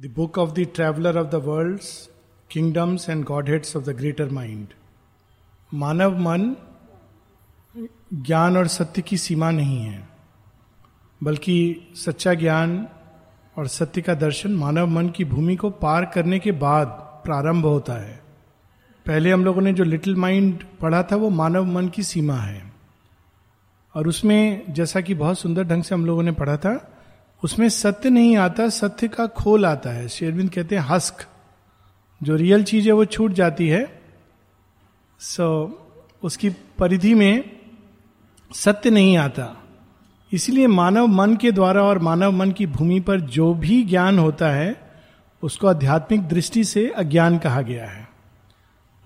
The book of the traveller of the world kingdoms and godheads of the greater mind मानव मन ज्ञान और सत्य की सीमा नहीं है, बल्कि सच्चा ज्ञान और सत्य का दर्शन मानव मन की भूमि को पार करने के बाद प्रारंभ होता है। पहले हम लोगों ने जो लिटिल माइंड पढ़ा था, वो मानव मन की सीमा है। और उसमें जैसा कि बहुत सुंदर ढंग से हम लोगों ने पढ़ा था उसमें सत्य नहीं आता सत्य का खोल आता है। शेरविंद कहते हैं हस्क। जो रियल चीज़ है वो छूट जाती है। सो so, उसकी परिधि में सत्य नहीं आता। इसलिए मानव मन के द्वारा और मानव मन की भूमि पर जो भी ज्ञान होता है उसको आध्यात्मिक दृष्टि से अज्ञान कहा गया है।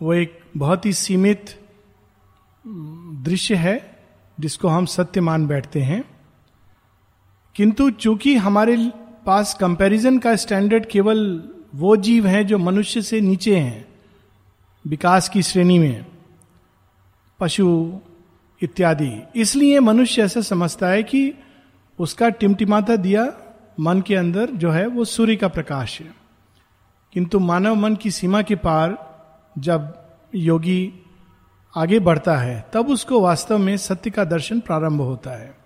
वो एक बहुत ही सीमित दृश्य है जिसको हम सत्य मान बैठते हैं। किंतु चूँकि हमारे पास कंपैरिजन का स्टैंडर्ड केवल वो जीव हैं जो मनुष्य से नीचे हैं, विकास की श्रेणी में, पशु इत्यादि। इसलिए मनुष्य ऐसा समझता है कि उसका टिमटिमाता दिया मन के अंदर जो है वो सूर्य का प्रकाश है। किंतु मानव मन की सीमा के पार जब योगी आगे बढ़ता है, तब उसको वास्तव में सत्य का दर्शन प्रारंभ होता है।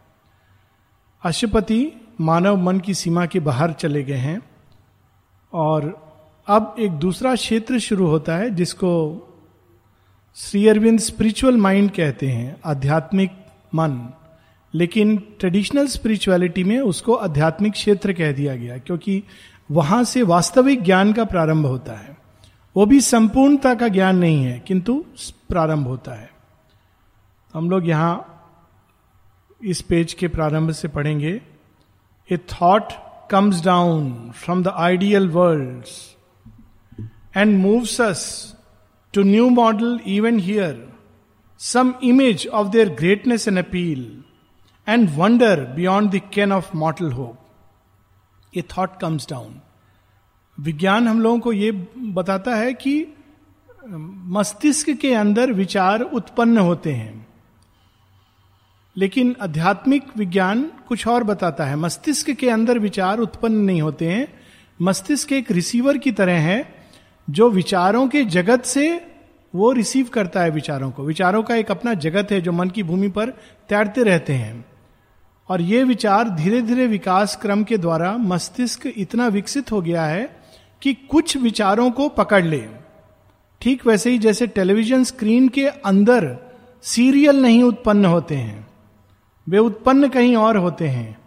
अशुपति मानव मन की सीमा के बाहर चले गए हैं और अब एक दूसरा क्षेत्र शुरू होता है जिसको श्री अरविंद स्पिरिचुअल माइंड कहते हैं, आध्यात्मिक मन। लेकिन ट्रेडिशनल स्पिरिचुअलिटी में उसको आध्यात्मिक क्षेत्र कह दिया गया, क्योंकि वहाँ से वास्तविक ज्ञान का प्रारंभ होता है। वो भी संपूर्णता का ज्ञान नहीं है, किंतु प्रारंभ होता है। हम लोग यहाँ इस पेज के प्रारंभ से पढ़ेंगे। A thought comes down from the ideal world and moves us to new model even here some image of their greatness and appeal and wonder beyond the can of mortal hope a thought comes down विज्ञान हम लोगों को ये बताता है कि मस्तिष्क के अंदर विचार उत्पन्न होते हैं। लेकिन आध्यात्मिक विज्ञान कुछ और बताता है। मस्तिष्क के अंदर विचार उत्पन्न नहीं होते हैं। मस्तिष्क एक रिसीवर की तरह है, जो विचारों के जगत से वो रिसीव करता है विचारों को। विचारों का एक अपना जगत है, जो मन की भूमि पर तैरते रहते हैं। और ये विचार धीरे धीरे विकास क्रम के द्वारा मस्तिष्क इतना विकसित हो गया है कि कुछ विचारों को पकड़ ले। ठीक वैसे ही जैसे टेलीविज़न स्क्रीन के अंदर सीरियल नहीं उत्पन्न होते हैं। वे उत्पन्न कहीं और होते हैं।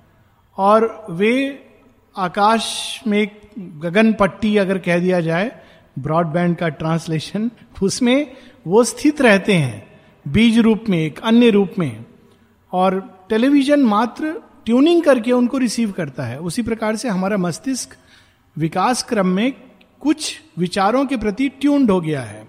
और वे आकाश में गगन पट्टी अगर कह दिया जाए, ब्रॉडबैंड का ट्रांसलेशन, उसमें वो स्थित रहते हैं, बीज रूप में, एक अन्य रूप में। और टेलीविज़न मात्र ट्यूनिंग करके उनको रिसीव करता है। उसी प्रकार से हमारा मस्तिष्क विकास क्रम में कुछ विचारों के प्रति ट्यून्ड हो गया है।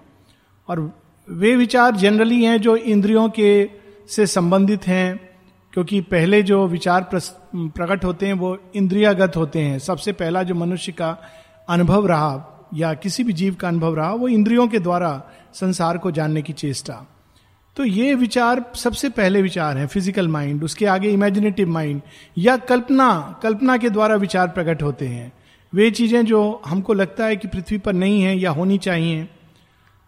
और वे विचार जनरली हैं जो इंद्रियों के से संबंधित हैं क्योंकि पहले जो विचार प्रकट होते हैं वो इंद्रियागत होते हैं। सबसे पहला जो मनुष्य का अनुभव रहा या किसी भी जीव का अनुभव रहा, वो इंद्रियों के द्वारा संसार को जानने की चेष्टा। तो ये विचार सबसे पहले विचार है फ़िज़िकल माइंड उसके आगे इमेजिनेटिव माइंड या कल्पना कल्पना के द्वारा विचार प्रकट होते हैं। वे चीज़ें जो हमको लगता है कि पृथ्वी पर नहीं है या होनी चाहिए।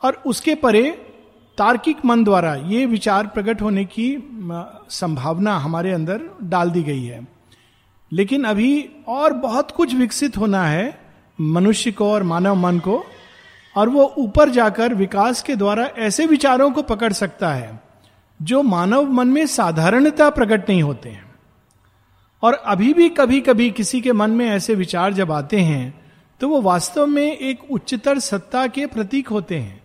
और उसके परे तार्किक मन द्वारा ये विचार प्रकट होने की संभावना हमारे अंदर डाल दी गई है। लेकिन अभी और बहुत कुछ विकसित होना है मनुष्य को और मानव मन को, और वो ऊपर जाकर विकास के द्वारा ऐसे विचारों को पकड़ सकता है, जो मानव मन में साधारणता प्रकट नहीं होते हैं। और अभी भी कभी कभी किसी के मन में ऐसे विचार जब आते हैं तो वो वास्तव में एक उच्चतर सत्ता के प्रतीक होते हैं।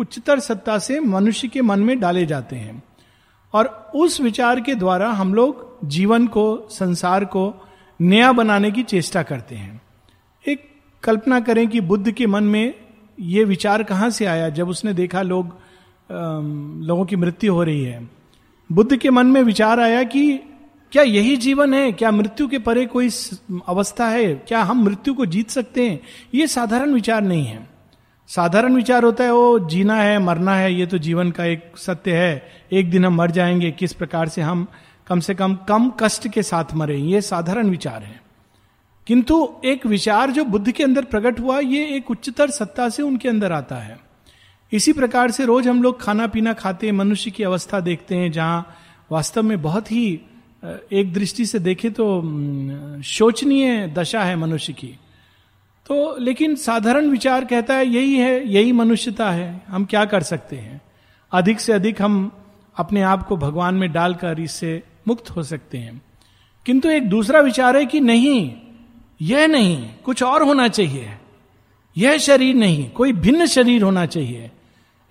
उच्चतर सत्ता से मनुष्य के मन में डाले जाते हैं। और उस विचार के द्वारा हम लोग जीवन को, संसार को नया बनाने की चेष्टा करते हैं। एक कल्पना करें कि बुद्ध के मन में ये विचार कहाँ से आया, जब उसने देखा लोग लोगों की मृत्यु हो रही है। बुद्ध के मन में विचार आया कि क्या यही जीवन है? क्या मृत्यु के परे कोई अवस्था है? क्या हम मृत्यु को जीत सकते हैं? ये साधारण विचार नहीं है। साधारण विचार होता है वो जीना है, मरना है, ये तो जीवन का एक सत्य है, एक दिन हम मर जाएँगे, किस प्रकार से हम कम से कम कम कष्ट के साथ मरे? ये साधारण विचार है। किंतु एक विचार जो बुद्ध के अंदर प्रकट हुआ, ये एक उच्चतर सत्ता से उनके अंदर आता है। इसी प्रकार से रोज हम लोग खाना पीना खाते हैं मनुष्य की अवस्था देखते हैं, जहाँ वास्तव में बहुत ही एक दृष्टि से देखें तो शोचनीय दशा है मनुष्य की। तो लेकिन साधारण विचार कहता है, यही है, यही मनुष्यता है, हम क्या कर सकते हैं? अधिक से अधिक हम अपने आप को भगवान में डालकर इससे मुक्त हो सकते हैं। किंतु एक दूसरा विचार है कि नहीं, यह नहीं, कुछ और होना चाहिए। यह शरीर नहीं, कोई भिन्न शरीर होना चाहिए।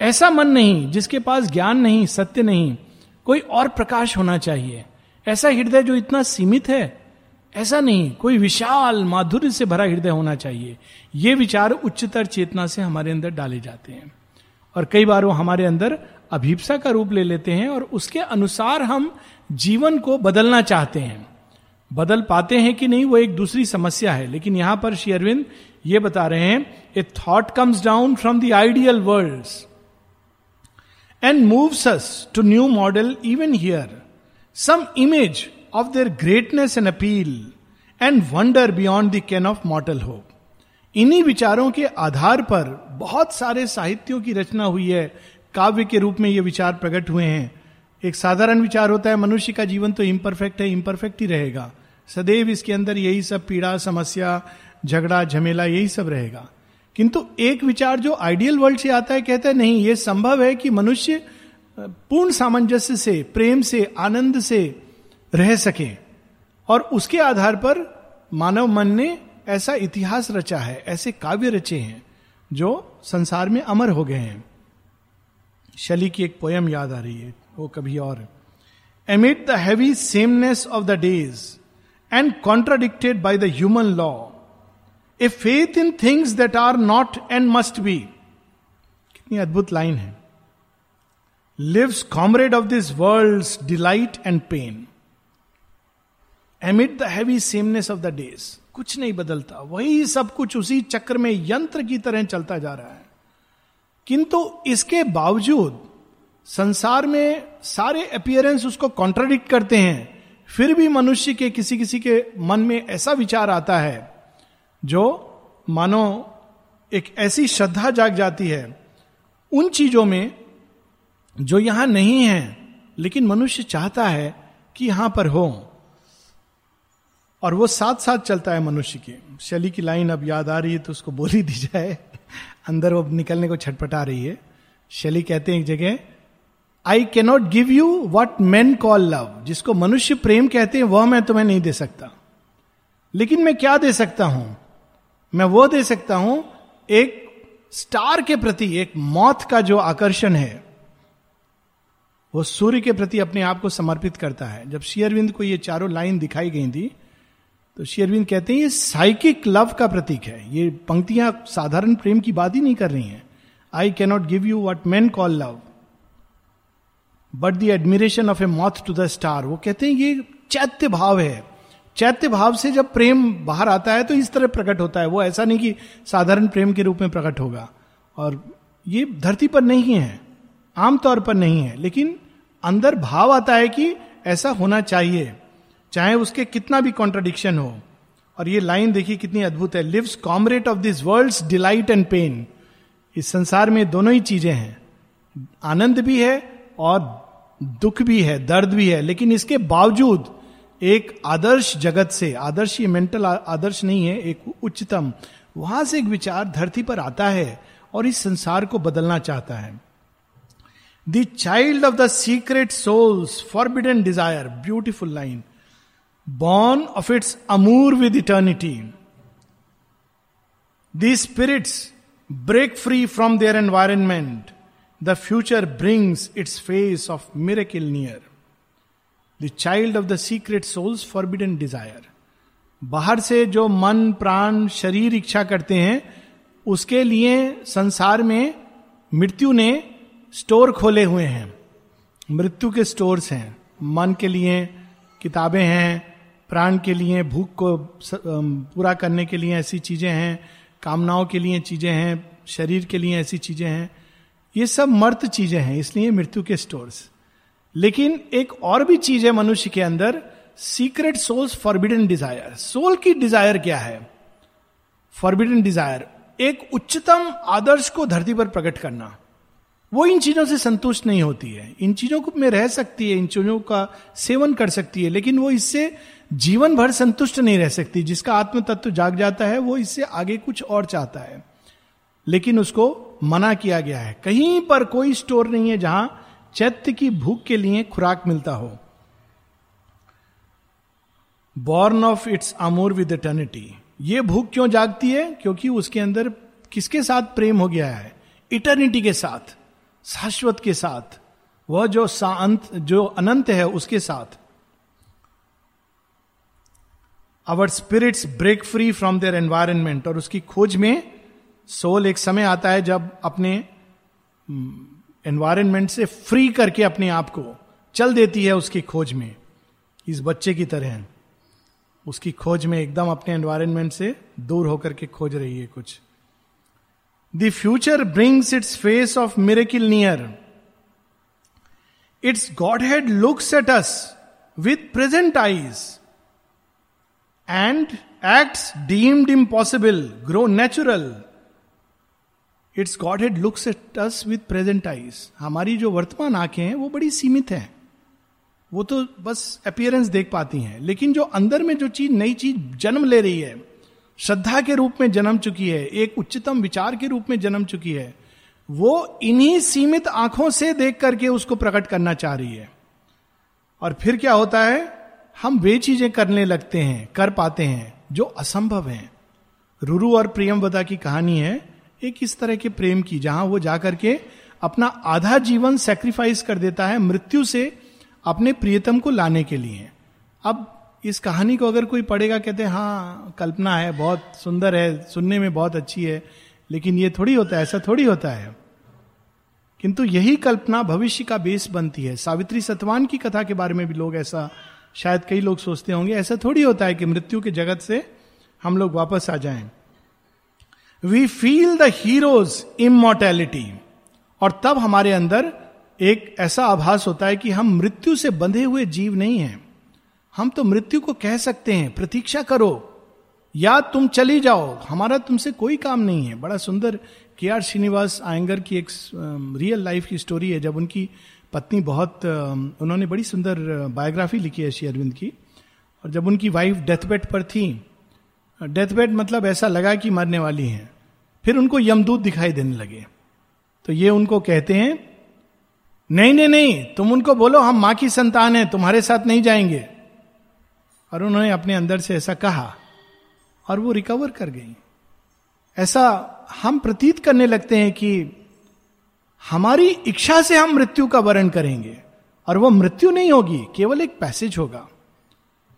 ऐसा मन नहीं, जिसके पास ज्ञान नहीं, सत्य नहीं, कोई और प्रकाश होना चाहिए। ऐसा हृदय जो इतना सीमित है ऐसा नहीं, कोई विशाल माधुर्य से भरा हृदय होना चाहिए। ये विचार उच्चतर चेतना से हमारे अंदर डाले जाते हैं। और कई बार वो हमारे अंदर अभिप्सा का रूप ले लेते हैं और उसके अनुसार हम जीवन को बदलना चाहते हैं। बदल पाते हैं कि नहीं, वो एक दूसरी समस्या है। लेकिन यहाँ पर श्री अरविंद ये बता रहे हैं a thought comes down from the ideal world and moves us to new model even here some image of their greatness and appeal and wonder beyond the can of mortal hope इन्हीं विचारों के आधार पर बहुत सारे साहित्यों की रचना हुई है। काव्य के रूप में ये विचार प्रकट हुए हैं। एक साधारण विचार होता है, मनुष्य का जीवन तो इम्परफेक्ट है इम्परफेक्ट ही रहेगा। सदैव इसके अंदर यही सब पीड़ा, समस्या, झगड़ा, झमेला, यही सब रहेगा। किंतु एक विचार जो आइडियल वर्ल्ड से आता है, कहता है, नहीं, ये संभव है कि मनुष्य पूर्ण सामंजस्य से, प्रेम से, आनंद से रह सके। और उसके आधार पर मानव मन ने ऐसा इतिहास रचा है, ऐसे काव्य रचे हैं, जो संसार में अमर हो गए हैं। शली की एक पोयम याद आ रही है, वो कभी और amid the heavy sameness of the days and contradicted by the human law a faith in things that are not and must be कितनी अद्भुत लाइन है। Lives comrade of this world delight and pain amid the heavy sameness of the days कुछ नहीं बदलता। वही सब कुछ उसी चक्र में यंत्र की तरह चलता जा रहा है। किंतु इसके बावजूद संसार में सारे अपियरेंस उसको कॉन्ट्राडिक्ट करते हैं। फिर भी मनुष्य के किसी किसी के मन में ऐसा विचार आता है, जो मानो एक ऐसी श्रद्धा जाग जाती है उन चीज़ों में जो यहाँ नहीं है, लेकिन मनुष्य चाहता है कि यहाँ पर हो। और वो साथ साथ चलता है मनुष्य के। शैली की लाइन अब याद आ रही है तो उसको बोल दी जाए। अंदर वो निकलने को छटपटा रही है। शैली कहते हैं एक जगह I cannot give you what man call love जिसको मनुष्य प्रेम कहते हैं, वह मैं तुम्हें नहीं दे सकता। लेकिन मैं क्या दे सकता हूँ? मैं वो दे सकता हूँ, एक स्टार के प्रति, एक मौत का जो आकर्षण है, वो सूर्य के प्रति अपने आप को समर्पित करता है। जब शेयरविंद को ये चारों लाइन दिखाई गई थी तो शेयरविंद कहते हैं, ये साइकिक लव का प्रतीक है। ये पंक्तियाँ साधारण प्रेम की बात ही नहीं कर रही हैं। I cannot give you what man call love but the admiration of a moth to the star वो कहते हैं, ये चैत्य भाव है। चैत्य भाव से जब प्रेम बाहर आता है तो इस तरह प्रकट होता है। वो ऐसा नहीं कि साधारण प्रेम के रूप में प्रकट होगा। और ये धरती पर नहीं है, आमतौर पर नहीं है। लेकिन अंदर भाव आता है कि ऐसा होना चाहिए। चाहे उसके कितना भी कॉन्ट्रडिक्शन हो। और ये लाइन देखिए कितनी अद्भुत है। Lives comrade of this world delight and pain इस संसार में दोनों ही चीज़ें हैं। आनंद भी है और दुख भी है, दर्द भी है। लेकिन इसके बावजूद एक आदर्श जगत से, आदर्श ये मेंटल आदर्श नहीं है, एक उच्चतम, वहाँ से एक विचार धरती पर आता है और इस संसार को बदलना चाहता है। The child of the secret soul's forbidden desire beautiful line born of its amour with eternity. These spirits break free from their environment. The future brings its face of miracle near. The child of the secret soul's forbidden desire. बाहर से जो मन प्राण शरीर इच्छा करते हैं उसके लिए संसार में मृत्यु ने स्टोर खोले हुए हैं मृत्यु के स्टोर्स हैं मन के लिए किताबें हैं प्राण के लिए, भूख को पूरा करने के लिए ऐसी चीज़ें हैं, कामनाओं के लिए चीज़ें हैं, शरीर के लिए ऐसी चीज़ें हैं। ये सब मर्त चीज़ें हैं, इसलिए मृत्यु के स्टोर्स लेकिन एक और भी चीज़ है मनुष्य के अंदर secret soul's forbidden desire soul की डिज़ायर क्या है? फॉरबिडन डिज़ायर एक उच्चतम आदर्श को धरती पर प्रकट करना। वो इन चीज़ों से संतुष्ट नहीं होती है। इन चीज़ों को में रह सकती है, इन चीज़ों का सेवन कर सकती है, लेकिन वो इससे जीवन भर संतुष्ट नहीं रह सकती। जिसका आत्म तत्व जाग जाता है, वो इससे आगे कुछ और चाहता है। लेकिन उसको मना किया गया है। कहीं पर कोई स्टोर नहीं है जहाँ चैत्य की भूख के लिए खुराक मिलता हो। Born of its amour with eternity ये भूख क्यों जागती है? क्योंकि उसके अंदर किसके साथ प्रेम हो गया है? इटर्निटी के साथ। शाश्वत के साथ, वह जो अंत जो अनंत है उसके साथ। Our spirits break free from their environment और उसकी खोज में सोल एक समय आता है जब अपने एनवायरमेंट से फ्री करके अपने आप को चल देती है उसकी खोज में। इस बच्चे की तरह उसकी खोज में एकदम अपने एनवायरमेंट से दूर होकर के खोज रही है कुछ। The future brings its face of miracle near its godhead looks at us with present eyes and acts deemed impossible grow natural its godhead looks at us with present eyes हमारी जो वर्तमान आँखें हैं, वो बड़ी सीमित हैं। वो तो बस अपियरेंस देख पाती हैं। लेकिन जो अंदर में जो चीज़, नई चीज़ जन्म ले रही है श्रद्धा के रूप में जन्म चुकी है, एक उच्चतम विचार के रूप में जन्म चुकी है, वो इन्हीं सीमित आँखों से देख करके उसको प्रकट करना चाह रही है। और फिर क्या होता है? हम वे चीज़ें करने लगते हैं, कर पाते हैं, जो असंभव है। रुरु और प्रियमवदा की कहानी है, एक इस तरह के प्रेम की, जहाँ वो जाकर के अपना आधा जीवन सेक्रीफाइस कर देता है मृत्यु से अपने प्रियतम को लाने के लिए। अब इस कहानी को अगर कोई पढ़ेगा, कहते हैं हाँ कल्पना है, बहुत सुंदर है, सुनने में बहुत अच्छी है, लेकिन ये थोड़ी होता है, ऐसा थोड़ी होता है। किंतु यही कल्पना भविष्य का बेस बनती है। सावित्री सतवान की कथा के बारे में भी लोग ऐसा, शायद कई लोग सोचते होंगे, ऐसा थोड़ी होता है कि मृत्यु के जगत से हम लोग वापस आ जाएँ। We feel the hero's immortality और तब हमारे अंदर एक ऐसा आभास होता है कि हम मृत्यु से बंधे हुए जीव नहीं हैं। हम तो मृत्यु को कह सकते हैं, प्रतीक्षा करो। या तुम चली जाओ। हमारा तुमसे कोई काम नहीं है। बड़ा सुंदर के आर श्रीनिवास आयंगर की एक रियल लाइफ की स्टोरी है, जब उनकी पत्नी बहुत उन्होंने बड़ी सुंदर बायोग्राफी लिखी है श्री अरविंद की। और जब उनकी वाइफ डेथ बेड पर थी डेथ बेड मतलब ऐसा लगा कि मरने वाली हैं। फिर उनको यमदूत दिखाई देने लगे। तो ये उनको कहते हैं, नहीं नहीं नहीं, तुम उनको बोलो, हम माँ की संतान है, तुम्हारे साथ नहीं जाएँगे। और उन्होंने अपने अंदर से ऐसा कहा और वो रिकवर कर गई। ऐसा हम प्रतीत करने लगते हैं कि हमारी इच्छा से हम मृत्यु का वर्ण करेंगे और वो मृत्यु नहीं होगी, केवल एक पैसेज होगा।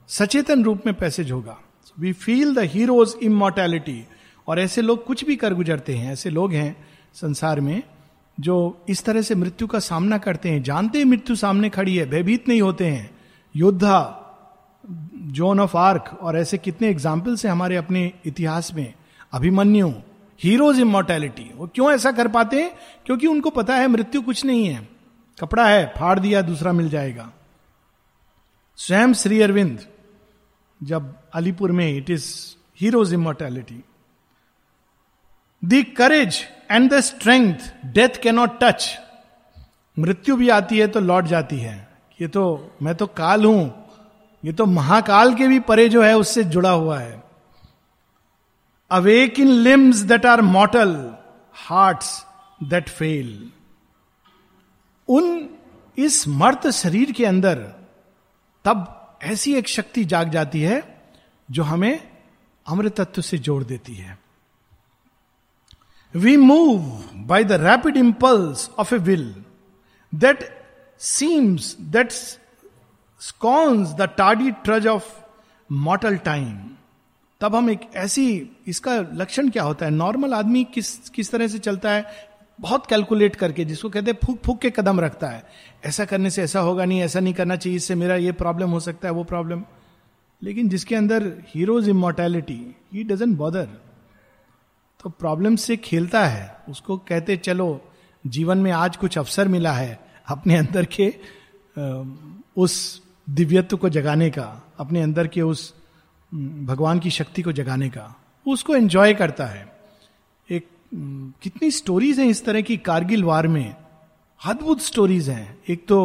सचेतन रूप में पैसेज होगा। We feel the hero's immortality और ऐसे लोग कुछ भी कर गुजरते हैं, ऐसे लोग हैं संसार में जो इस तरह से मृत्यु का सामना करते हैं। जानते हैं मृत्यु सामने खड़ी है, भयभीत नहीं होते हैं। योद्धा जोन ऑफ़ आर्क और ऐसे कितने एग्जाम्पल्स हैं हमारे अपने इतिहास में? अभिमन्यु हीरोज इमोर्टैलिटी वो क्यों ऐसा कर पाते? हैं क्योंकि उनको पता है मृत्यु कुछ नहीं है। कपड़ा है, फाड़ दिया, दूसरा मिल जाएगा। स्वयं श्री अरविंद, जब अलीपुर में it is hero's immortality the courage and the strength death cannot touch मृत्यु भी आती है तो लौट जाती है। ये तो मैं तो काल हूँ। ये तो महाकाल के भी परे जो है उससे जुड़ा हुआ है। Awake in limbs that are mortal heart that fail उन इस मर्त शरीर के अंदर तब ऐसी एक शक्ति जाग जाती है जो हमें अमृत तत्व से जोड़ देती है। We move by the rapid impulse of a will that seems that scorns the tardy trudge of mortal time तब हम एक ऐसी, इसका लक्षण क्या होता है? नॉर्मल आदमी किस किस तरह से चलता है? बहुत कैलकुलेट करके, जिसको कहते हैं फूक फूक के कदम रखता है। ऐसा करने से ऐसा होगा नहीं, ऐसा नहीं करना चाहिए, इससे मेरा ये प्रॉब्लम हो सकता है, वो प्रॉब्लम लेकिन जिसके अंदर हीरोज इमोर्टैलिटी ही डजेंट बॉदर तो प्रॉब्लम से खेलता है, उसको कहते चलो, जीवन में आज कुछ अवसर मिला है, अपने अंदर के उस दिव्यत्व को जगाने का, अपने अंदर के उस भगवान की शक्ति को जगाने का, उसको एंजॉय करता है। एक कितनी स्टोरीज हैं इस तरह की कारगिल वार में। अद्भुत स्टोरीज हैं। एक तो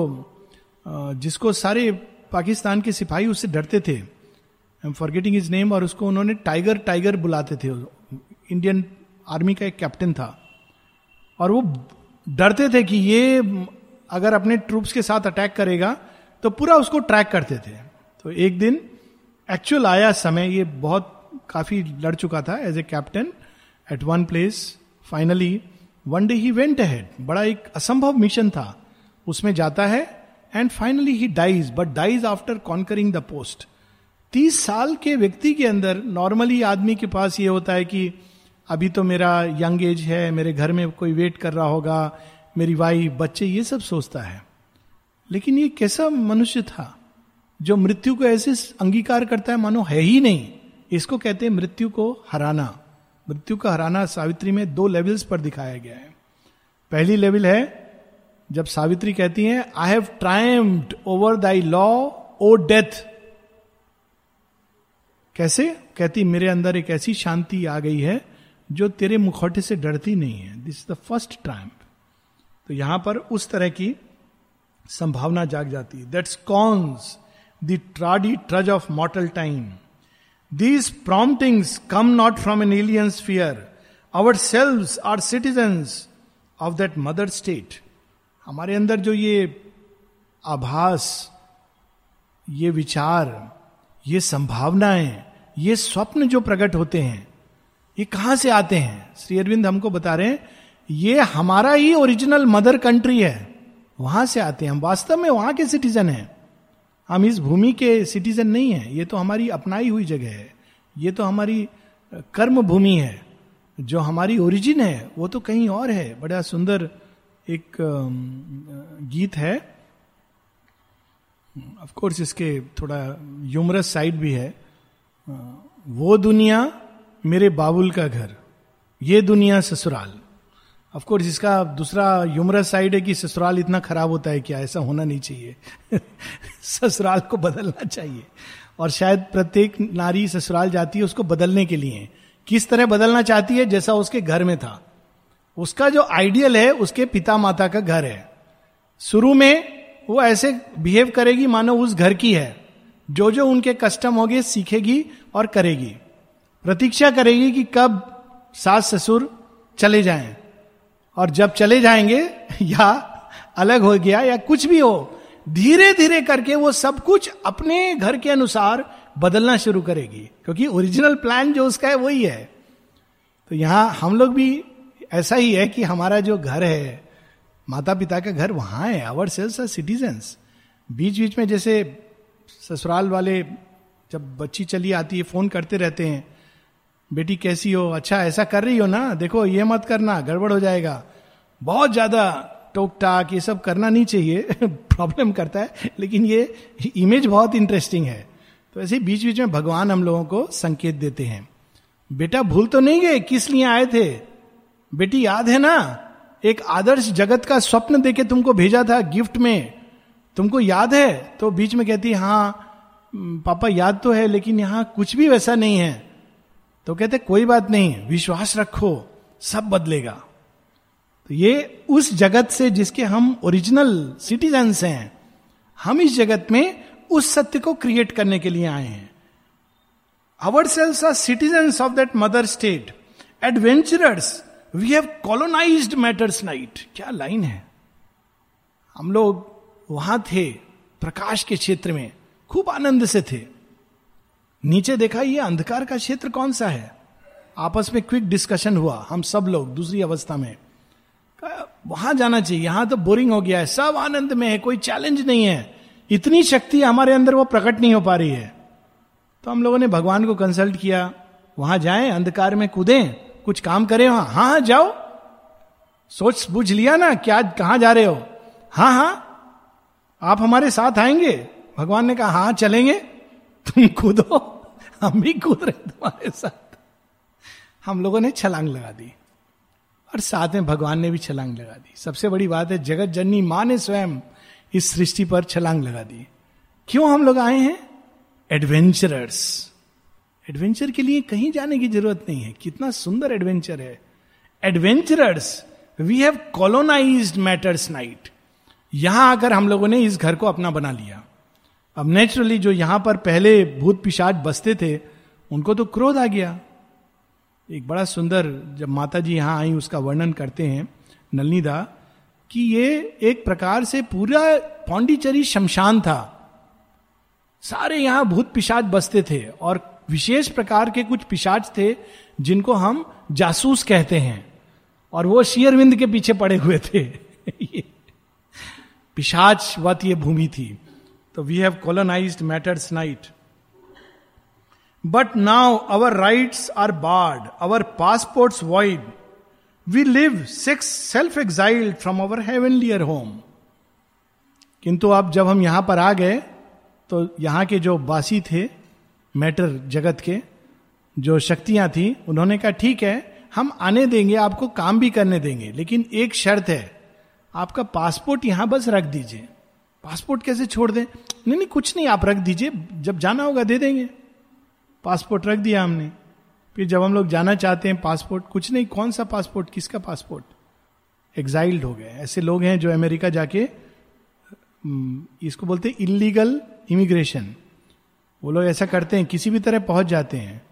जिसको सारे पाकिस्तान के सिपाही उससे डरते थे। I am forgetting his name और उसको उन्होंने टाइगर टाइगर बुलाते थे। इंडियन आर्मी का एक कैप्टन था। और वो डरते थे कि ये, अगर अपने ट्रूप्स के साथ अटैक करेगा तो पूरा उसको ट्रैक करते थे। तो एक दिन एक्चुअल आया समय, ये बहुत काफ़ी लड़ चुका था as a captain at one place finally one day he went ahead बड़ा एक असंभव मिशन था। उसमें जाता है and finally he dies but dies after conquering the post तीस साल के व्यक्ति के अंदर नॉर्मली आदमी के पास ये होता है कि अभी तो मेरा यंग एज है, मेरे घर में कोई वेट कर रहा होगा, मेरी वाइफ बच्चे, ये सब सोचता है। लेकिन ये कैसा मनुष्य था? जो मृत्यु को ऐसे अंगीकार करता है, मानो है ही नहीं। इसको कहते हैं मृत्यु को हराना। मृत्यु का हराना सावित्री में दो लेवल्स पर दिखाया गया है। पहली लेवल है, जब सावित्री कहती है I have triumphed over thy law O death कैसे? कहती, मेरे अंदर एक ऐसी शांति आ गई है, जो तेरे मुखौटे से डरती नहीं है। This is the first triumph तो यहाँ पर उस तरह की संभावना जाग जाती है। That's scorns the tardy trudge of mortal time these promptings come not from an alien's fear our selves are citizens of that mother state हमारे अंदर जो ये आभास, ये विचार, ये संभावनाएँ, ये स्वप्न जो प्रकट होते हैं, ये कहाँ से आते हैं? श्री अरविंद हमको बता रहे हैं, ये हमारा ही ओरिजिनल मदर कंट्री है। वहाँ से आते हैं। हम वास्तव में वहाँ के सिटीजन हैं। हम इस भूमि के सिटीजन नहीं है। ये तो हमारी अपनाई हुई जगह है। ये तो हमारी कर्म भूमि है। जो हमारी ओरिजिन है, वो तो कहीं और है। बड़ा सुंदर एक गीत है। ऑफ़ कोर्स इसके थोड़ा ह्यूमरस साइड भी है। वो दुनिया मेरे बाबुल का घर, ये दुनिया ससुराल। ऑफ़ कोर्स इसका दूसरा ह्यूमरस साइड है कि ससुराल इतना खराब होता है क्या? ऐसा होना नहीं चाहिए। ससुराल को बदलना चाहिए। और शायद प्रत्येक नारी ससुराल जाती है उसको बदलने के लिए। किस तरह बदलना चाहती है? जैसा उसके घर में था। उसका जो आइडियल है, उसके पिता माता का घर है। शुरू में वो ऐसे बिहेव करेगी, मानो उस घर की है। जो जो उनके कस्टम होंगे, सीखेगी और करेगी। प्रतीक्षा करेगी कि कब सास ससुर चले जाएँ। और जब चले जाएँगे, या अलग हो गया, या कुछ भी हो धीरे धीरे करके वो सब कुछ अपने घर के अनुसार बदलना शुरू करेगी। क्योंकि ओरिजिनल प्लान जो उसका है, वही है। तो यहाँ हम लोग भी ऐसा ही है कि हमारा जो घर है माता पिता का घर वहाँ है आवर सेल्स आर सिटीजन्स बीच बीच में जैसे ससुराल वाले जब बच्ची चली आती है, फ़ोन करते रहते हैं बेटी कैसी हो? अच्छा ऐसा कर रही हो ना? देखो, ये मत करना, गड़बड़ हो जाएगा। बहुत ज़्यादा टोक टाक ये सब करना नहीं चाहिए। प्रॉब्लम करता है, लेकिन ये इमेज बहुत इंटरेस्टिंग है। तो ऐसे बीच बीच में भगवान हम लोगों को संकेत देते हैं। बेटा, भूल तो नहीं गए, किस लिए आए थे? बेटी, याद है ना? एक आदर्श जगत का स्वप्न देके तुमको भेजा था गिफ्ट में। तुमको याद है? तो बीच में कहती हाँ पापा, याद तो है, लेकिन यहाँ कुछ भी वैसा नहीं है। तो कहते, कोई बात नहीं, विश्वास रखो, सब बदलेगा। तो ये उस जगत से जिसके हम ओरिजिनल सिटीजन्स हैं, हम इस जगत में उस सत्य को क्रिएट करने के लिए आए हैं। Our selves are citizens of that mother state adventurers we have colonise matter's night क्या लाइन है? हम लोग वहाँ थे, प्रकाश के क्षेत्र में, खूब आनंद से थे। नीचे देखा ये अंधकार का क्षेत्र कौन सा है? आपस में क्विक डिस्कशन हुआ, हम सब लोग दूसरी अवस्था में। वहाँ जाना चाहिए, यहाँ तो बोरिंग हो गया है, सब आनंद में है, कोई चैलेंज नहीं है। इतनी शक्ति हमारे अंदर वो प्रकट नहीं हो पा रही है। तो हम लोगों ने भगवान को कंसल्ट किया, वहाँ जाए, अंधकार में कूदें, कुछ काम करें वहाँ। हाँ हाँ जाओ। सोच बुझ लिया ना, क्या, कहाँ जा रहे हो? हाँ हाँ आप हमारे साथ आएँगे। भगवान ने कहा हाँ चलेंगे। तुम कूदो। हम भी कूद रहे तुम्हारे साथ। हम लोगों ने छलांग लगा दी। और साथ में भगवान ने भी छलांग लगा दी। सबसे बड़ी बात है, जगत जननी माँ ने स्वयं इस सृष्टि पर छलांग लगा दी। क्यों हम लोग आए हैं? एडवेंचरर्स एडवेंचर के लिए कहीं जाने की ज़रूरत नहीं है। कितना सुंदर एडवेंचर है। Adventurers we have colonise matter's night यहाँ आकर हम लोगों ने इस घर को अपना बना लिया। अब नेचुरली जो यहाँ पर पहले भूत पिशाच बसते थे, उनको तो क्रोध आ गया। एक बड़ा सुंदर जब माता जी यहाँ आई, उसका वर्णन करते हैं, नलनीदा, कि ये एक प्रकार से पूरा पौंडीचरी शमशान था। सारे यहाँ भूत पिशाच बसते थे और विशेष प्रकार के कुछ पिशाच थे जिनको हम जासूस कहते हैं, और वो शेयरविंद के पीछे पड़े हुए थे। पिशाच वत ये भूमि थी। तो we have colonise matter's night but now our rights are barred our passports void we live six self exiled from our heavenlier home किंतु अब जब हम यहाँ पर आ गए तो यहाँ के जो बासी थे मैटर जगत के, जो शक्तियाँ थी, उन्होंने कहा, ठीक है, हम आने देंगे, आपको काम भी करने देंगे, लेकिन एक शर्त है, आपका पासपोर्ट यहाँ बस रख दीजिए। पासपोर्ट कैसे छोड़ दें? नहीं नहीं, कुछ नहीं, आप रख दीजिए, जब जाना होगा दे देंगे। पासपोर्ट रख दिया हमने। फिर जब हम लोग जाना चाहते हैं पासपोर्ट, कुछ नहीं, कौन सा पासपोर्ट, किसका पासपोर्ट? एग्जाइल्ड हो गए। ऐसे लोग हैं जो अमेरिका जाके इसको बोलते हैं इलीगल इमिग्रेशन वो लोग ऐसा करते हैं, किसी भी तरह पहुँच जाते हैं,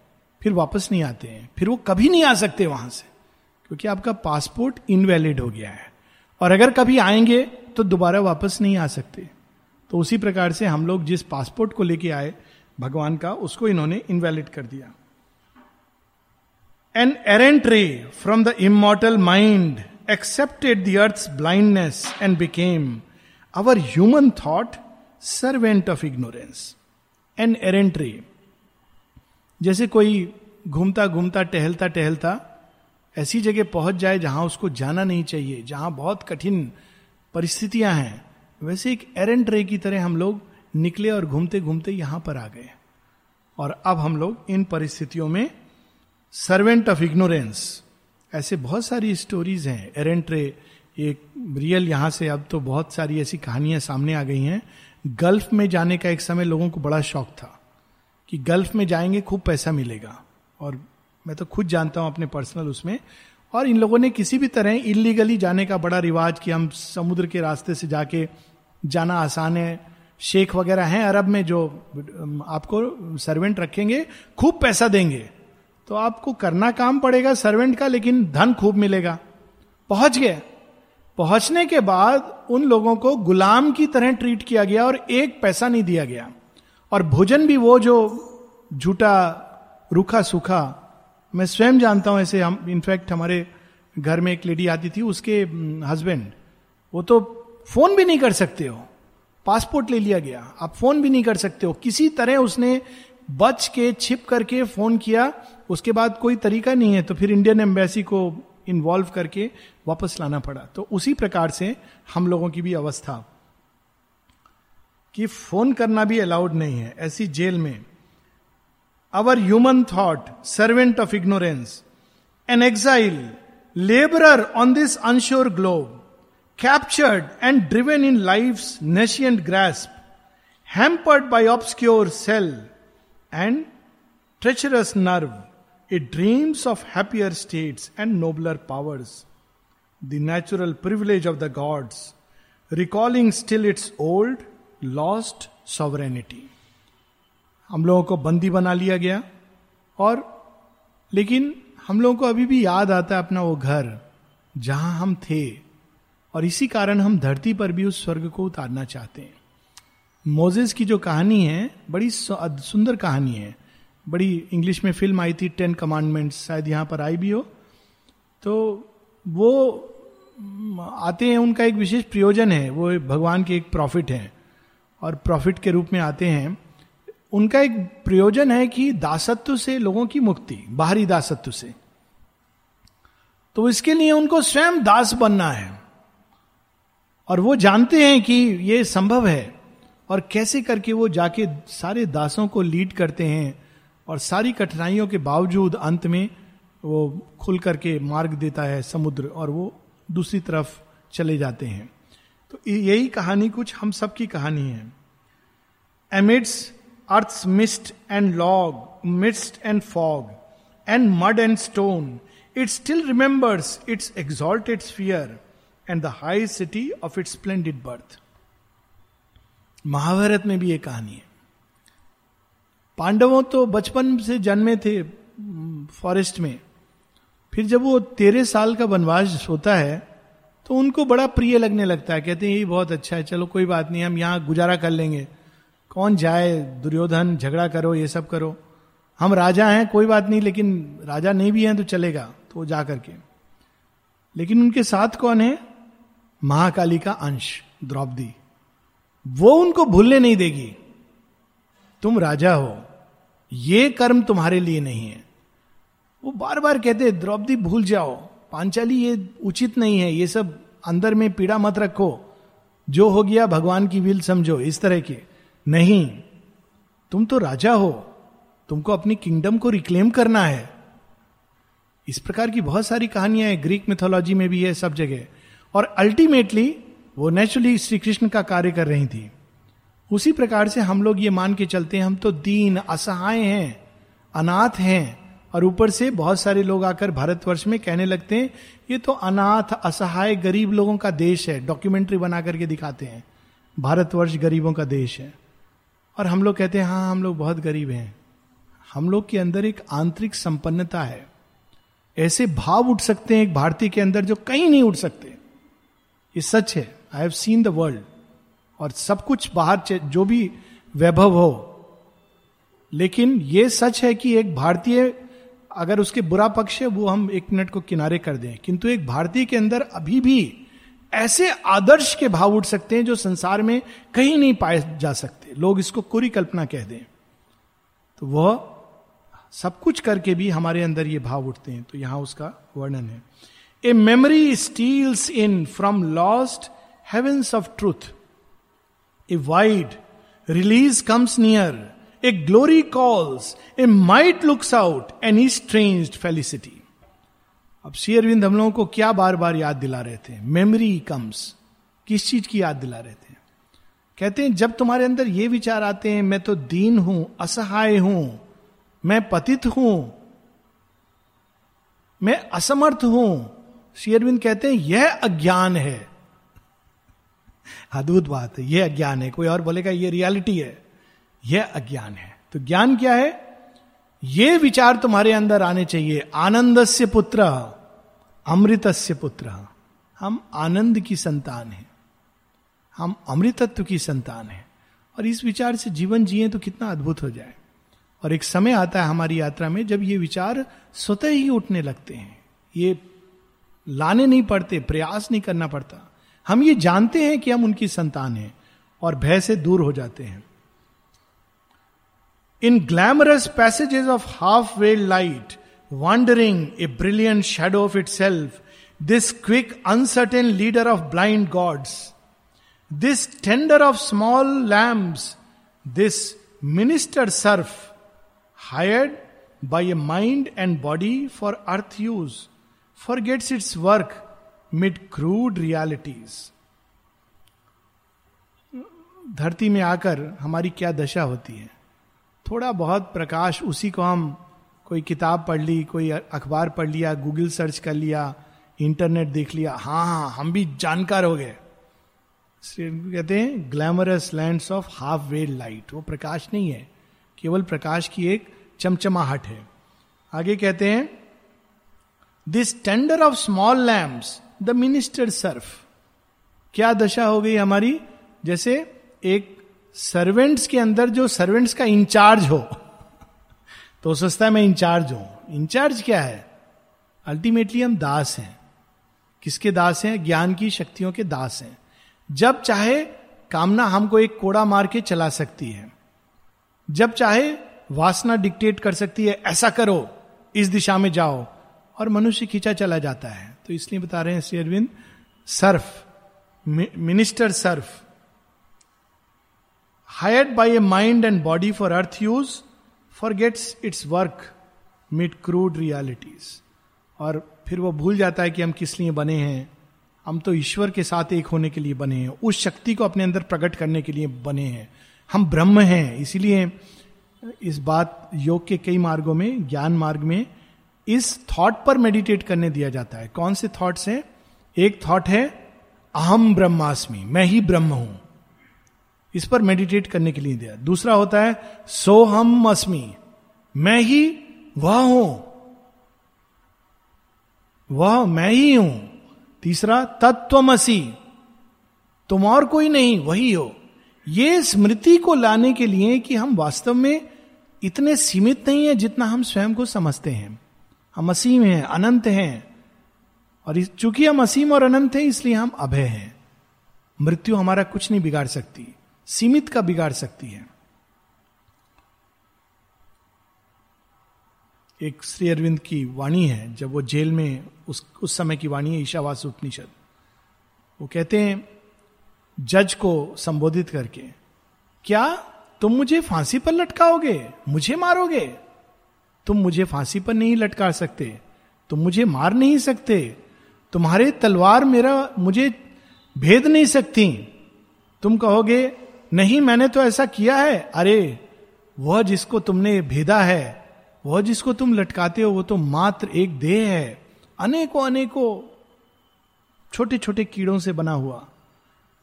फिर वापस नहीं आते हैं। फिर वो कभी नहीं आ सकते वहाँ से, क्योंकि आपका पासपोर्ट इनवैलिड हो गया है। और अगर कभी आएँगे तो दोबारा वापस नहीं आ सकते। तो उसी प्रकार से हम लोग जिस पासपोर्ट को लेके आए, भगवान का, उसको इन्होंने इनवैलिड कर दिया। An errant ray from the immortal mind accepted the earth blindness and became our human thought servant of ignorance an errant ray जैसे कोई घूमता घूमता टहलता टहलता ऐसी जगह पहुँच जाए जहाँ उसको जाना नहीं चाहिए, जहाँ बहुत कठिन परिस्थितियाँ हैं, वैसे एक एरेंट रे की तरह हम लोग निकले और घूमते घूमते यहाँ पर आ गए। और अब हम लोग इन परिस्थितियों में सर्वेंट ऑफ़ इग्नोरेंस ऐसे बहुत सारी स्टोरीज हैं। एरेंट रे एक रियल यहाँ से अब तो बहुत सारी ऐसी कहानियाँ सामने आ गई हैं। गल्फ में जाने का एक समय लोगों को बड़ा शौक था कि गल्फ में जाएँगे, खूब पैसा मिलेगा। और मैं तो खुद जानता हूँ अपने पर्सनल उसमें। और इन लोगों ने किसी भी तरह इलीगली जाने का बड़ा रिवाज कि हम समुद्र के रास्ते से जाके जाना आसान है। शेख वगैरह हैं अरब में जो आपको सर्वेंट रखेंगे, खूब पैसा देंगे। तो आपको करना काम पड़ेगा सर्वेंट का, लेकिन धन खूब मिलेगा। पहुँच गए। पहुँचने के बाद उन लोगों को गुलाम की तरह ट्रीट किया गया और एक पैसा नहीं दिया गया। और भोजन भी वो जो झूठा रूखा सूखा मैं स्वयं जानता हूँ, ऐसे हम इनफैक्ट हमारे घर में एक लेडी आती थी, उसके हस्बैंड वो तो फ़ोन भी नहीं कर सकते हो। पासपोर्ट ले लिया गया। आप फ़ोन भी नहीं कर सकते हो। किसी तरह उसने बच के, छिप करके फ़ोन किया, उसके बाद कोई तरीका नहीं है तो फिर इंडियन एम्बेसी को इन्वॉल्व करके वापस लाना पड़ा। तो उसी प्रकार से हम लोगों की भी अवस्था, कि फ़ोन करना भी अलाउड नहीं है। ऐसी जेल में our human thought, servant of ignorance, an exile, laborer on this unsure globe, captured and driven in life's nascent grasp, hampered by obscure cell and treacherous nerve, it dreams of happier states and nobler powers. The natural privilege of the gods, recalling still its old, lost sovereignty. हम लोगों को बंदी बना लिया गया। और लेकिन हम लोगों को अभी भी याद आता है अपना वो घर, जहाँ हम थे। और इसी कारण हम धरती पर भी उस स्वर्ग को उतारना चाहते हैं। मोजेस की जो कहानी है, बड़ी सुंदर कहानी है। बड़ी इंग्लिश में फ़िल्म आई थी, टेन कमांडमेंट्स, शायद यहाँ पर आई भी हो। तो वो आते हैं, उनका एक विशेष प्रयोजन है। वो भगवान के एक प्रॉफिट हैं। और प्रॉफिट के रूप में आते हैं। उनका एक प्रयोजन है कि दासत्व से लोगों की मुक्ति, बाहरी दासत्व से। तो इसके लिए उनको स्वयं दास बनना है। और वो जानते हैं कि ये संभव है। और कैसे करके वो जाके सारे दासों को लीड करते हैं और सारी कठिनाइयों के बावजूद अंत में वो खुल करके मार्ग देता है समुद्र और वो दूसरी तरफ़ चले जाते हैं। तो यही कहानी कुछ हम सब की कहानी है। Amidst earth mist and log mist and fog and mud and stone it still remembers its exalted fear and the high city of its splendid birth Mahabharata में भी एक कहानी है। पांडवों तो बचपन से जन्मे थे फॉरेस्ट में। फिर जब वो तेरह साल का वनवास होता है तो उनको बड़ा प्रिय लगने लगता है। कहते हैं, ये बहुत अच्छा है, चलो कोई बात नहीं, हम यहाँ गुजारा कर लेंगे। कौन जाए, दुर्योधन, झगड़ा करो, ये सब करो। हम राजा हैं, कोई बात नहीं, लेकिन राजा नहीं भी हैं तो चलेगा तो जा करके लेकिन उनके साथ कौन है? महाकाली का अंश, द्रौपदी। वो उनको भूलने नहीं देगी। तुम राजा हो, ये कर्म तुम्हारे लिए नहीं है। वो बार बार कहते द्रौपदी भूल जाओ, पांचाली ये उचित नहीं है, ये सब अंदर में पीड़ा मत रखो। जो हो गया, भगवान की विल समझो, इस तरह के। नहीं, तुम तो राजा हो, तुमको अपनी किंगडम को रिक्लेम करना है। इस प्रकार की बहुत सारी कहानियाँ हैं ग्रीक मिथोलॉजी में भी है सब जगह। और अल्टीमेटली वो नेचुरली श्री कृष्ण का कार्य कर रही थी। उसी प्रकार से हम लोग ये मान के चलते हैं, हम तो दीन, असहाय हैं, अनाथ हैं, और ऊपर से बहुत सारे लोग आकर भारतवर्ष में कहने लगते हैं, ये तो अनाथ, असहाय, गरीब लोगों का देश है डॉक्यूमेंट्री बना करके दिखाते हैं। भारतवर्ष गरीबों का देश है। और हम लोग कहते हैं हाँ हम लोग बहुत गरीब हैं। हम लोग के अंदर एक आंतरिक संपन्नता है। ऐसे भाव उठ सकते हैं एक भारतीय के अंदर जो कहीं नहीं उठ सकते। ये सच है। I have seen the world और सब कुछ बाहर जो भी वैभव हो। लेकिन ये सच है कि एक भारतीय, अगर उसके बुरा पक्ष है, वो हम एक मिनट को किनारे कर दें। किंतु एक भारतीय के अंदर अभी भी ऐसे आदर्श के भाव उठ सकते हैं जो संसार में कहीं नहीं पाए जा सकते। लोग इसको कोरी कल्पना कह दें। तो वह सब कुछ करके भी हमारे अंदर ये भाव उठते हैं। तो यहाँ उसका वर्णन है। A memory steals in from lost heavens of truth a wide release comes near a glory calls a might looks out an E strange felicity अब शेयरविंद हम लोगों को क्या बार बार याद दिला रहे थे? मेमोरी कम्स किस चीज़ की याद दिला रहे थे? कहते हैं, जब तुम्हारे अंदर ये विचार आते हैं, मैं तो दीन हूँ, असहाय हूँ, मैं पतित हूँ, मैं असमर्थ हूँ। शेयरविंद कहते हैं, यह अज्ञान है। अद्भुत बात है, यह अज्ञान है। कोई और बोलेगा, यह रियलिटी है। यह अज्ञान है। तो ज्ञान क्या है? ये विचार तुम्हारे अंदर आने चाहिए। आनंद से पुत्र अमृत से पुत्र। हम आनंद की संतान हैं। हम अमृतत्व की संतान हैं। और इस विचार से जीवन जिए तो कितना अद्भुत हो जाए। और एक समय आता है हमारी यात्रा में, जब ये विचार स्वतः ही उठने लगते हैं। ये लाने नहीं पड़ते, प्रयास नहीं करना पड़ता। हम ये जानते हैं कि हम उनकी संतान हैं और भय से दूर हो जाते हैं। in glamorous passages of half veiled light wandering a brilliant shadow of itself this quick uncertain leader of blind gods this tender of small lambs this minister serf hired by a mind and body for earth use forgets its work mid crude realities धरती में आकर हमारी क्या दशा होती है थोड़ा बहुत प्रकाश उसी को हम कोई किताब पढ़ ली, कोई अखबार पढ़ लिया गूगल सर्च कर लिया इंटरनेट देख लिया हाँ हाँ हम भी जानकार हो गए। कहते हैं glamorous lands of half way light वो प्रकाश नहीं है, केवल प्रकाश की एक चमचमाहट है। आगे कहते हैं this tender of small lamps the minister serf क्या दशा हो गई हमारी? जैसे एक सर्वेंट्स के अंदर जो सर्वेंट्स का इंचार्ज हो तो सोचता है मैं इंचार्ज हूँ। इंचार्ज क्या है? अल्टीमेटली हम दास हैं। किसके दास हैं? ज्ञान की शक्तियों के दास हैं। जब चाहे कामना हमको एक कोड़ा मार के चला सकती है। जब चाहे वासना डिक्टेट कर सकती है, ऐसा करो, इस दिशा में जाओ, और मनुष्य खींचा चला जाता है। तो इसलिए बता रहे हैं Shri Aurobindo, serf minister serf. Hired by a mind and body for earth use forgets its work mid crude realities और फिर वो भूल जाता है कि हम किस लिए बने हैं। हम तो ईश्वर के साथ एक होने के लिए बने हैं। उस शक्ति को अपने अंदर प्रकट करने के लिए बने हैं। हम ब्रह्म हैं। इसीलिए इस बात योग के कई मार्गों में, ज्ञान मार्ग में, इस थॉट पर मेडिटेट करने दिया जाता है। कौन से थॉट्स हैं? एक थॉट है, अहम ब्रह्मास्मि। मैं ही ब्रह्म हूँ। इस पर मेडिटेट करने के लिए दिया। दूसरा होता है, सोहम अस्मि। मैं ही वह हूँ। वह मैं ही हूँ। तीसरा तत्वमसी तुम और कोई नहीं, वही हो। ये स्मृति को लाने के लिए कि हम वास्तव में इतने सीमित नहीं है जितना हम स्वयं को समझते हैं। हम असीम हैं, अनंत हैं। और चूँकि हम असीम और अनंत हैं, इसलिए हम अभय हैं। मृत्यु हमारा कुछ नहीं बिगाड़ सकती। सीमित का बिगाड़ सकती है। एक श्री अरविंद की वाणी है, जब वो जेल में, उस उस समय की वाणी है, ईशावास उपनिषद। वो कहते हैं, जज को संबोधित करके, क्या तुम मुझे फांसी पर लटकाओगे? मुझे मारोगे? तुम मुझे फांसी पर नहीं लटका सकते, तुम मुझे मार नहीं सकते, तुम्हारे तलवार मेरा, मुझे भेद नहीं सकती। तुम कहोगे नहीं, मैंने तो ऐसा किया है। अरे, वह जिसको तुमने भेदा है, वह जिसको तुम लटकाते हो, वो तो मात्र एक देह है। अनेकों अनेकों छोटे छोटे कीड़ों से बना हुआ।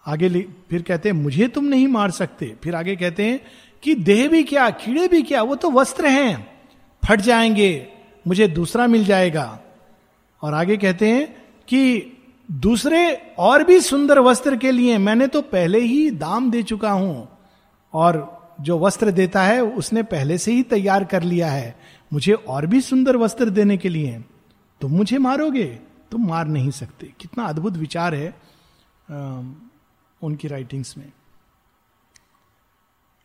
आगे फिर कहते हैं, मुझे तुम नहीं मार सकते। फिर आगे कहते हैं कि, देह भी क्या, कीड़े भी क्या, वो तो वस्त्र हैं। फट जाएँगे, मुझे दूसरा मिल जाएगा। और आगे कहते हैं कि दूसरे और भी सुंदर वस्त्र के लिए मैंने तो पहले ही दाम दे चुका हूँ और जो वस्त्र देता है उसने पहले से ही तैयार कर लिया है। मुझे और भी सुंदर वस्त्र देने के लिए। तुम मुझे मारोगे? तुम मार नहीं सकते। कितना अद्भुत विचार है आ, उनकी राइटिंग्स में।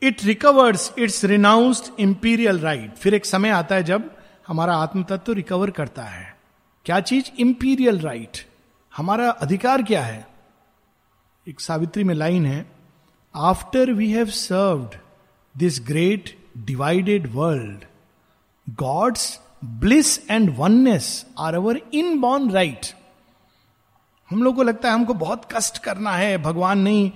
It recovers its renounced imperial right फिर एक समय आता है जब हमारा आत्म तत्व रिकवर करता है। क्या चीज़? इंपीरियल राइट हमारा अधिकार क्या है? एक सावित्री में लाइन है after we have served this great divided world God's bliss and oneness are our inborn right हम लोग को लगता है हमको बहुत कष्ट करना है, भगवान नहीं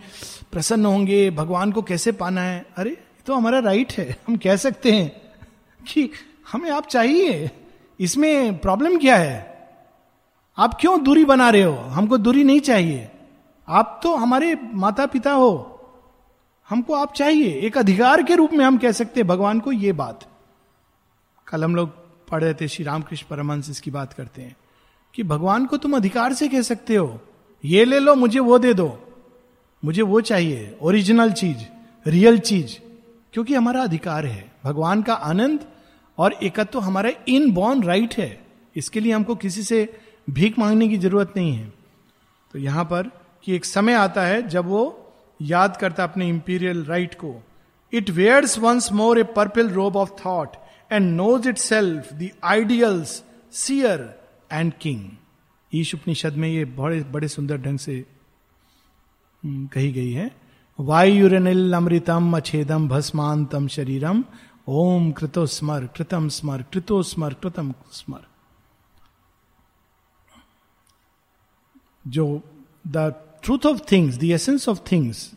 प्रसन्न होंगे, भगवान को कैसे पाना है? अरे तो हमारा राइट है। हम कह सकते हैं कि हमें आप चाहिए। इसमें प्रॉब्लम क्या है? आप क्यों दूरी बना रहे हो? हमको दूरी नहीं चाहिए। आप तो हमारे माता पिता हो। हमको आप चाहिए। एक अधिकार के रूप में हम कह सकते हैं, भगवान को ये बात। कल हम लोग पढ़ रहे थे, श्री रामकृष्ण परमहंस इसकी बात करते हैं कि भगवान को तुम अधिकार से कह सकते हो। ये ले लो, मुझे वो दे दो। मुझे वो चाहिए ओरिजिनल चीज़ रियल चीज़। क्योंकि हमारा अधिकार है। भगवान का आनंद और एकत्व तो हमारा इन बॉर्न राइट है। इसके लिए हमको किसी से भीख मांगने की ज़रूरत नहीं है। तो यहाँ पर कि एक समय आता है जब वो याद करता अपने इंपीरियल राइट को। It wears once more a purple robe of thought and knows itself the ideals seer and king Isha Upanishad में ये बड़े बड़े सुंदर ढंग से हम्म, कही गई है। वायुरनिल अमृतम अछेदम भस्मांतम शरीरम। ओम कृतो स्मर कृतम स्मर कृतो स्मर कृतम स्मर। जो the truth of things the essence of things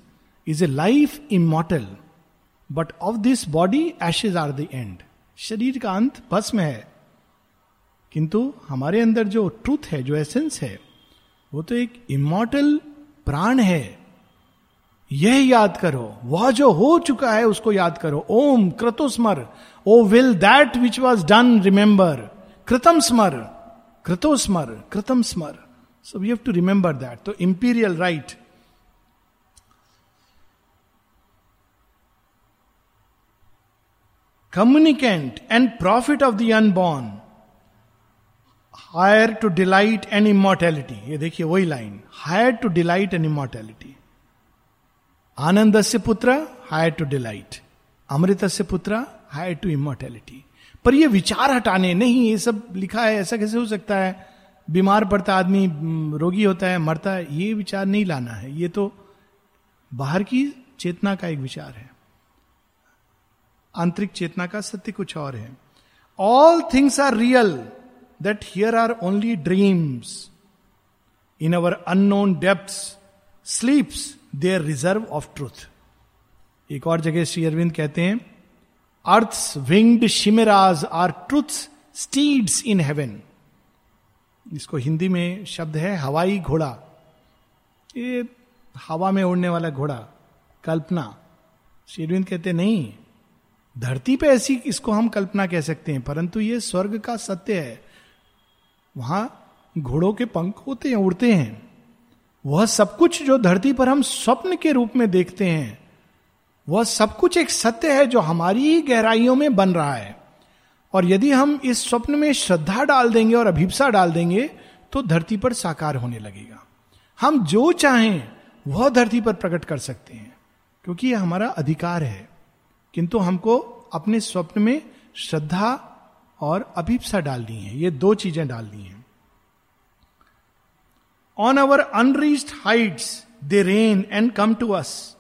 is a life immortal but of this body ashes are the end शरीर का अंत भस्म है। किंतु हमारे अंदर जो ट्रूथ है, जो एसेंस है, वो तो एक इमोटल प्राण है। यह याद करो, वह जो हो चुका है, उसको याद करो। ओम क्रतो स्मर O will that which was done, remember. कृतम स्मर कृतो स्मर कृतम स्मर। So we have to remember that तो imperial right communicant and profit of the unborn heir to delight and immortality ये देखिए वही line heir to delight and immortality आनंद से पुत्र हायर टू डिलाइट अमृत से पुत्र हायर टू इमोर्टैलिटी पर ये विचार हटाने नहीं, ये सब लिखा है, ऐसा कैसे हो सकता है? बीमार पड़ता आदमी रोगी होता है, मरता है, ये विचार नहीं लाना है। ये तो बाहर की चेतना का एक विचार है। आंतरिक चेतना का सत्य कुछ और है। All things are real that here are only dreams in our unknown depth sleeps their reserve of truth एक और जगह श्री अरविंद कहते हैं earth winged chimeras are truth steeds in heaven इसको हिंदी में शब्द है हवाई घोड़ा, ये हवा में उड़ने वाला घोड़ा, कल्पना। शेरविंद कहते, नहीं, धरती पे ऐसी इसको हम कल्पना कह सकते हैं, परंतु ये स्वर्ग का सत्य है। वहाँ घोड़ों के पंख होते हैं, उड़ते हैं। वह सब कुछ जो धरती पर हम स्वप्न के रूप में देखते हैं, वह सब कुछ एक सत्य है जो हमारी ही गहराइयों में बन रहा है। और यदि हम इस स्वप्न में श्रद्धा डाल देंगे और अभिप्सा डाल देंगे तो धरती पर साकार होने लगेगा। हम जो चाहें, वह धरती पर प्रकट कर सकते हैं, क्योंकि यह हमारा अधिकार है। किंतु हमको अपने स्वप्न में श्रद्धा और अभिप्सा डालनी है। ये दो चीज़ें डालनी है। On our unreached heights they reign and come to us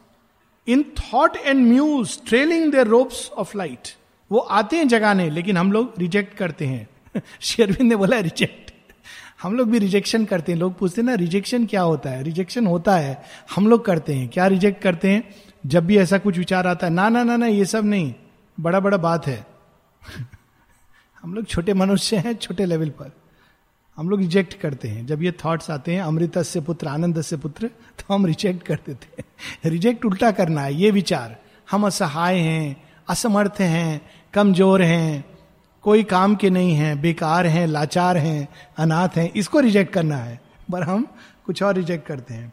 in thought and muse trailing their robes of light वो आते हैं जगाने लेकिन हम लोग रिजेक्ट करते हैं। शेरविंद ने बोला रिजेक्ट हम लोग भी रिजेक्शन करते हैं। लोग पूछते हैं ना रिजेक्शन क्या होता है? रिजेक्शन होता है, हम लोग करते हैं। क्या रिजेक्ट करते हैं? जब भी ऐसा कुछ विचार आता है। ना ना ना ना, ये सब नहीं। बड़ा बड़ा बात है। हम लोग छोटे मनुष्य हैं, छोटे लेवल पर। हम लोग रिजेक्ट करते हैं। जब ये थॉट्स आते हैं अमृत से पुत्र आनंद से पुत्र तो हम रिजेक्ट कर देते हैं। रिजेक्ट उल्टा करना है, ये विचार। हम असहाय हैं, असमर्थ हैं कमज़ोर हैं, कोई काम के नहीं हैं, बेकार हैं, लाचार हैं, अनाथ हैं, इसको रिजेक्ट करना है। पर हम कुछ और रिजेक्ट करते हैं।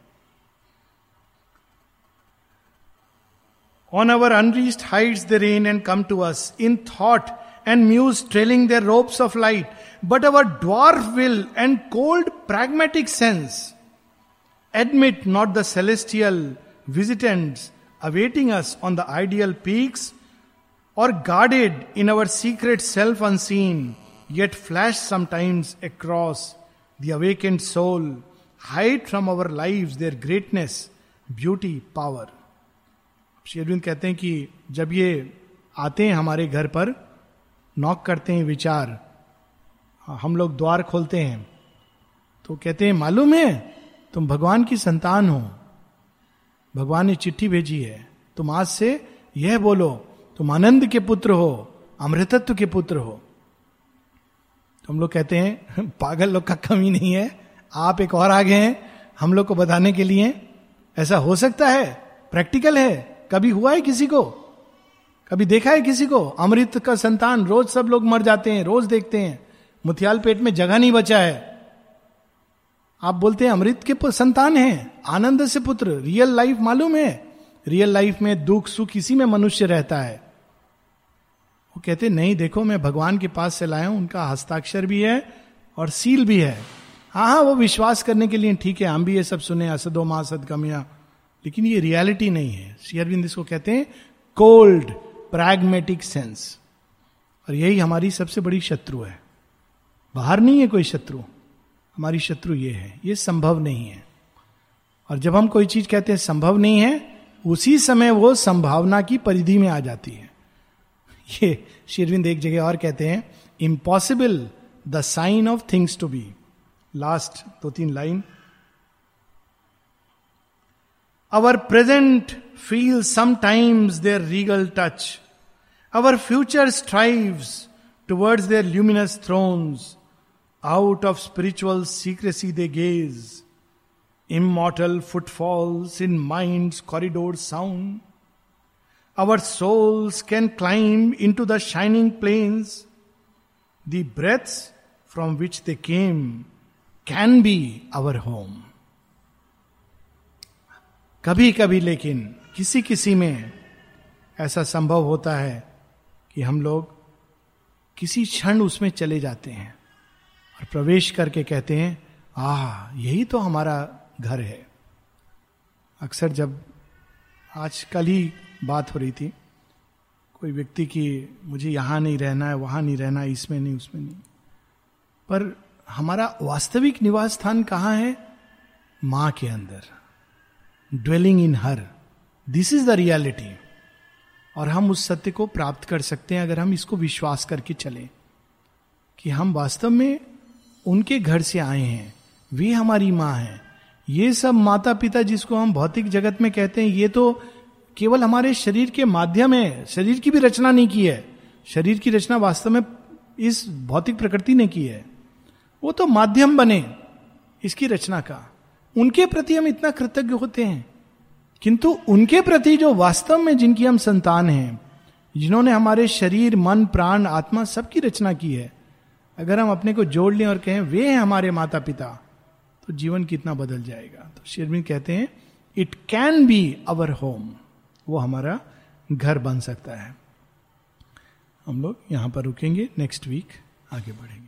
On our unreached heights the reign and come to us in thought and muse trailing their robes of light but our dwarf will and cold pragmatic sense admit not the celestial visitants awaiting us on the ideal peaks और guarded in our secret self unseen yet flash sometimes across the awakened soul hide from our life their greatness beauty power Shri Aurobindo कहते हैं कि जब ये आते हैं हमारे घर पर नॉक करते हैं विचार, हम लोग द्वार खोलते हैं तो कहते हैं, मालूम है, तुम भगवान की संतान हो, भगवान ने चिट्ठी भेजी है, तुम आज से यह बोलो तुम आनंद के पुत्र हो, अमृतत्व के पुत्र हो। तो हम लोग कहते हैं, पागल लोग का कमी नहीं है। आप एक और आगे हैं, हम लोग को बताने के लिए। ऐसा हो सकता है, प्रैक्टिकल है, कभी हुआ है किसी को? कभी देखा है किसी को? अमृत का संतान, रोज सब लोग मर जाते हैं, रोज देखते हैं। मुथियाल पेट में जगह नहीं बचा है। आप बोलते हैं, अमृत के संतान हैं, आनंद से पुत्र रियल लाइफ मालूम है। रियल लाइफ में दुख, सुख, इसी में मनुष्य रहता है। वो कहते नहीं, देखो, मैं भगवान के पास से लाया हूँ, उनका हस्ताक्षर भी है और सील भी है। हाँ हाँ वो विश्वास करने के लिए ठीक है, हम भी ये सब सुने, असदो माँ सदगमया लेकिन ये रियलिटी नहीं है। शेयरबिंद इसको कहते हैं, कोल्ड प्रैग्मेटिक सेंस और यही हमारी सबसे बड़ी शत्रु है। बाहर नहीं है कोई शत्रु। हमारी शत्रु ये है। ये संभव नहीं है। और जब हम कोई चीज़ कहते हैं, संभव नहीं है, उसी समय वो संभावना की परिधि में आ जाती है। ये शेरविंद एक जगह और कहते हैं impossible the sign of things to be last दो तीन line our present feel sometimes their regal touch our future strives towards their luminous thrones out of spiritual secrecy they gaze immortal footfalls in mind corridor sound. Our souls can climb into the shining plains. The breaths from which they came can be our home. कभी कभी लेकिन किसी किसी में ऐसा संभव होता है कि हम लोग किसी क्षण उसमें चले जाते हैं और प्रवेश करके कहते हैं आ यही तो हमारा घर है अक्सर जब आज कल ही बात हो रही थी। कोई व्यक्ति की मुझे यहाँ नहीं रहना है, वहाँ नहीं रहना है, इसमें नहीं, उसमें नहीं। पर हमारा वास्तविक निवास स्थान कहाँ है? माँ के अंदर। Dwelling in her this is the reality और हम उस सत्य को प्राप्त कर सकते हैं अगर हम इसको विश्वास करके चलें कि हम वास्तव में उनके घर से आए हैं। वे हमारी माँ है। ये सब माता पिता जिसको हम भौतिक जगत में कहते हैं, ये तो केवल हमारे शरीर के माध्यम है, शरीर की भी रचना नहीं की है। शरीर की रचना वास्तव में इस भौतिक प्रकृति ने की है। वो तो माध्यम बने इसकी रचना का। उनके प्रति हम इतना कृतज्ञ होते हैं। किंतु उनके प्रति जो वास्तव में जिनकी हम संतान हैं, जिन्होंने हमारे शरीर, मन, प्राण, आत्मा सबकी रचना की है, अगर हम अपने को जोड़ लें और कहें, वे हैं हमारे माता पिता तो जीवन कितना बदल जाएगा? तो शेरविन कहते हैं it can be our home वो हमारा घर बन सकता है। हम लोग यहाँ पर रुकेंगे नेक्स्ट वीक आगे बढ़ेंगे।